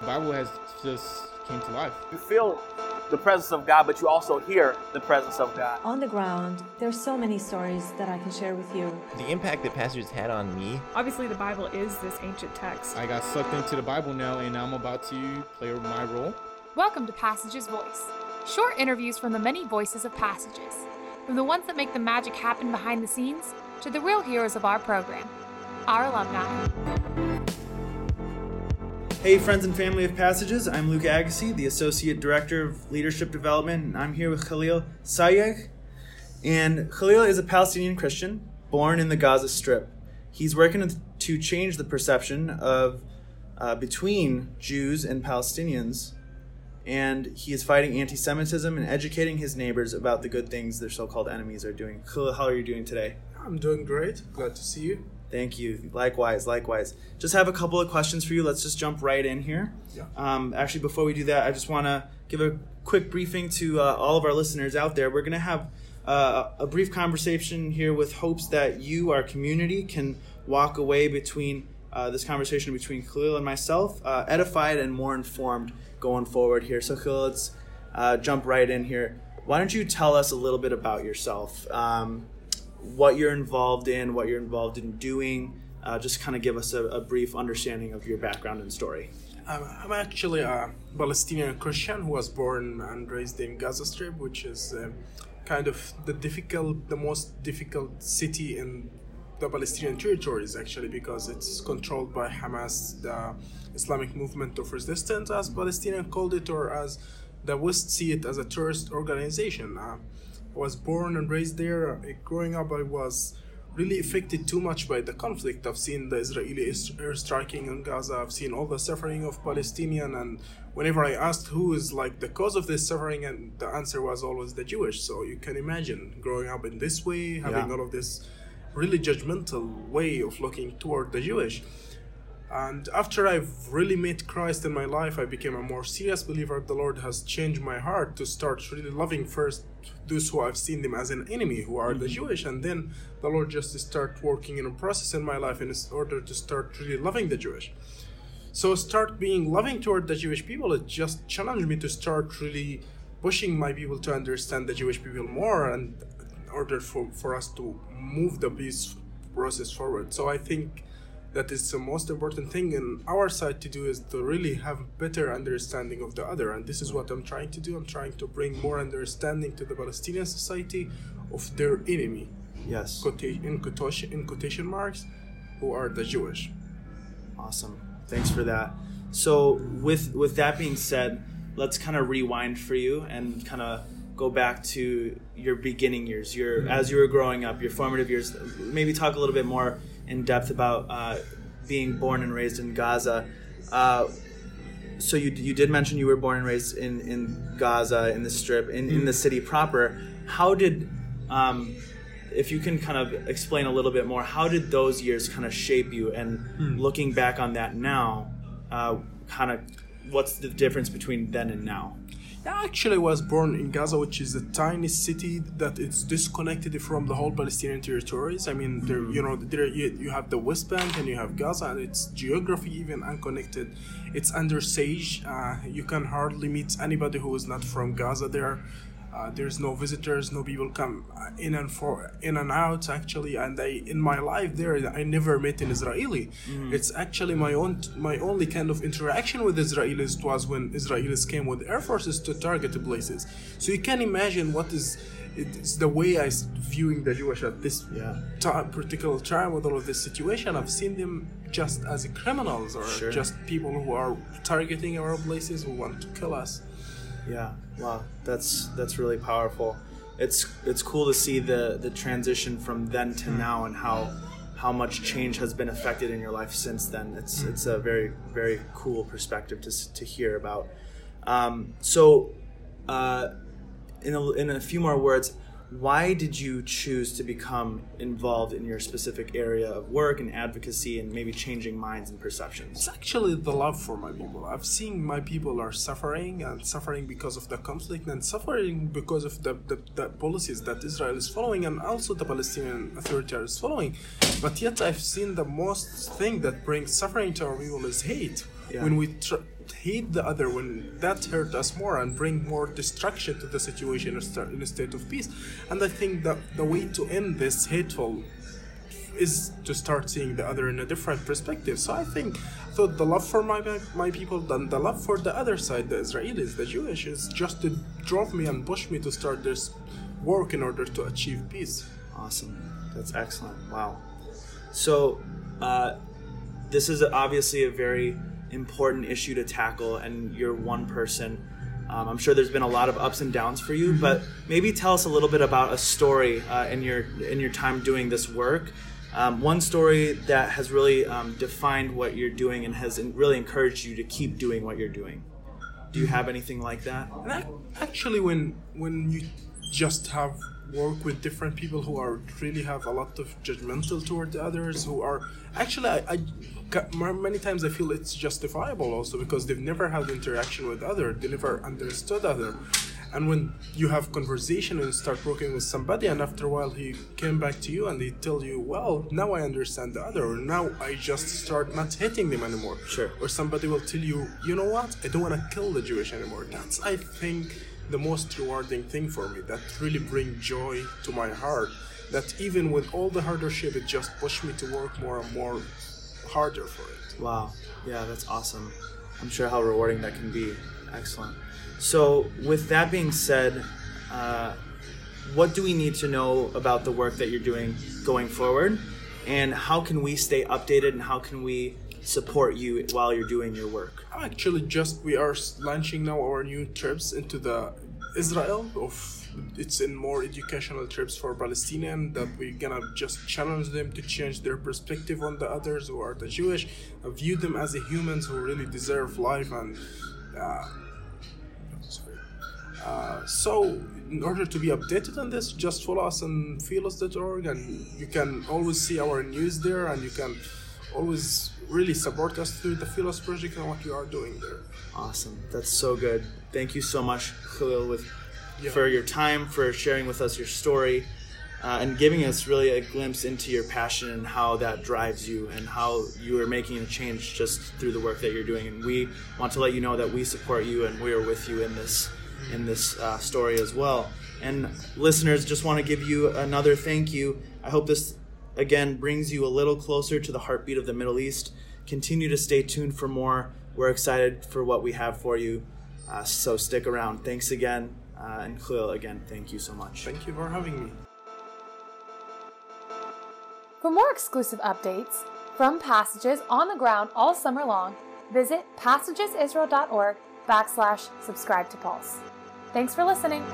The Bible has just came to life. You feel the presence of God, but you also hear the presence of God. On the ground, there's so many stories that I can share with you. The impact that pastors had on me. Obviously, the Bible is this ancient text. I got sucked into the Bible now, and I'm about to play my role. Welcome to Passages Voice. Short interviews from the many voices of Passages, from the ones that make the magic happen behind the scenes to the real heroes of our program, our alumni. Hey, friends and family of Passages, I'm Luke Agassi, the Associate Director of Leadership Development, and I'm here with Khalil Sayegh. And Khalil is a Palestinian Christian born in the Gaza Strip. He's working to change the perception of uh, between Jews and Palestinians, and he is fighting anti Semitism and educating his neighbors about the good things their so called enemies are doing. Khalil, how are you doing today? I'm doing great. Glad to see you. Thank you. Likewise, likewise. Just have a couple of questions for you. Let's just jump right in here. Yeah. Um, actually, before we do that, I just want to give a quick briefing to uh, all of our listeners out there. We're going to have uh, a brief conversation here with hopes that you, our community, can walk away between uh, this conversation between Khalil and myself, uh, edified and more informed going forward here. So, Khalil, let's uh, jump right in here. Why don't you tell us a little bit about yourself? Um, what you're involved in, what you're involved in doing. Uh, just kind of give us a, a, brief understanding of your background and story. I'm, I'm, actually a Palestinian Christian who was born and raised in Gaza Strip, which is uh, kind of the difficult, the most difficult city in the Palestinian territories, actually, because it's controlled by Hamas, the Islamic movement of resistance, as Palestinians called it, or as the West see it as a terrorist organization. Uh, was born and raised there. Uh, growing up, I was really affected too much by the conflict. I've seen the Israeli airstriking in Gaza. I've seen all the suffering of Palestinian, and whenever I asked who is like the cause of this suffering, and the answer was always the Jewish. So you can imagine growing up in this way, having yeah. all of this really judgmental way of looking toward the Jewish. And after I've really met Christ in my life, I became a more serious believer. The Lord has changed my heart to start really loving first those who I've seen them as an enemy, who are mm-hmm. the Jewish, and then the Lord just start working in a process in my life in order to start really loving the Jewish. So start being loving toward the Jewish people. It just challenged me to start really pushing my people to understand the Jewish people more, and in order for, for us to move the peace process forward. So I think that is the most important thing in our side to do is to really have better understanding of the other. And this is what i'm trying to do. I'm trying to bring more understanding to the palestinian society of their enemy. Yes. In quotation, in quotation marks who are the jewish. Awesome. Thanks for that. So with with that being said let's kind of rewind for you and kind of go back to your beginning years. Your mm-hmm. as you were growing up your formative years maybe talk a little bit more in depth about uh, being born and raised in Gaza. Uh, so you you did mention you were born and raised in, in Gaza in the Strip in, in the city proper. How did um, if you can kind of explain a little bit more, how did those years kind of shape you? And hmm. looking back on that now, uh, kind of what's the difference between then and now? I actually was born in Gaza, which is a tiny city that is disconnected from the whole Palestinian territories. I mean, there, you know, there you, you have the West Bank and you have Gaza, and it's geography even unconnected. It's under siege. Uh, you can hardly meet anybody who is not from Gaza there. Uh, there's no visitors, no people come uh, in and for in and out actually. And I, in my life there, I never met an Israeli. Mm. It's actually my own, my only kind of interaction with Israelis was when Israelis came with air forces to target places. So you can imagine what is it's the way I viewing the Jewish at this yeah. particular time with all of this situation. I've seen them just as criminals or sure. just people who are targeting our places who want to kill us. Yeah, wow, that's that's really powerful. It's it's cool to see the the transition from then to hmm. now and how how much change has been affected in your life since then. It's hmm. it's a very very cool perspective to to hear about. Um, so, uh, in a, in a few more words, why did you choose to become involved in your specific area of work and advocacy and maybe changing minds and perceptions? It's actually the love for my people. I've seen my people are suffering and suffering because of the conflict and suffering because of the, the, the policies that israel is following and also the palestinian authority is following. But yet i've seen the most thing that brings suffering to our people is hate. Yeah. When we tr- hate the other, when that hurt us more and bring more destruction to the situation in a state of peace. And I think that the way to end this hateful is to start seeing the other in a different perspective. So I think, so the love for my my people and the love for the other side, the Israelis, the Jewish, is just to drove me and push me to start this work in order to achieve peace. Awesome. That's excellent. Wow. So, uh, this is obviously a very important issue to tackle, and you're one person. Um, I'm sure there's been a lot of ups and downs for you, but maybe tell us a little bit about a story uh, in your in your time doing this work. Um, one story that has really um, defined what you're doing and has really encouraged you to keep doing what you're doing. Do you have anything like that? And ac- actually, when when you just have work with different people who are really have a lot of judgmental toward the others, who are actually, I, I many times I feel it's justifiable also because they've never had interaction with other, they never understood other. And when you have conversation and start working with somebody, and after a while he came back to you and he tell you, well, now I understand the other, or now I just start not hating them anymore. Sure. Or somebody will tell you, you know what, I don't want to kill the Jewish anymore. That's, I think, the most rewarding thing for me. That really bring joy to my heart. That even with all the hardship, it just pushed me to work more and more harder for it. Wow. Yeah, that's awesome. I'm sure how rewarding that can be. Excellent. So, with that being said, uh, what do we need to know about the work that you're doing going forward? And how can we stay updated and how can we support you while you're doing your work? Actually, just we are launching now our new trips into the Israel of it's in more educational trips for Palestinian that we're gonna just challenge them to change their perspective on the others who are the Jewish, uh, view them as a humans who really deserve life and. Uh. Uh, so, in order to be updated on this, just follow us on philos.org and you can always see our news there and you can always really support us through the Philos project and what you are doing there. Awesome. That's so good. Thank you so much, Khalil, with Yeah. for your time, for sharing with us your story, uh, and giving us really a glimpse into your passion and how that drives you and how you are making a change just through the work that you're doing. And we want to let you know that we support you and we are with you in this in this uh, story as well. And listeners, just want to give you another thank you. I hope this again brings you a little closer to the heartbeat of the Middle East. Continue to stay tuned for more. We're excited for what we have for you. Uh, so stick around. Thanks again. Uh, and Khalil, again, thank you so much. Thank you for having me. For more exclusive updates from Passages on the ground all summer long, visit passagesisrael.org backslash subscribe to Pulse. Thanks for listening.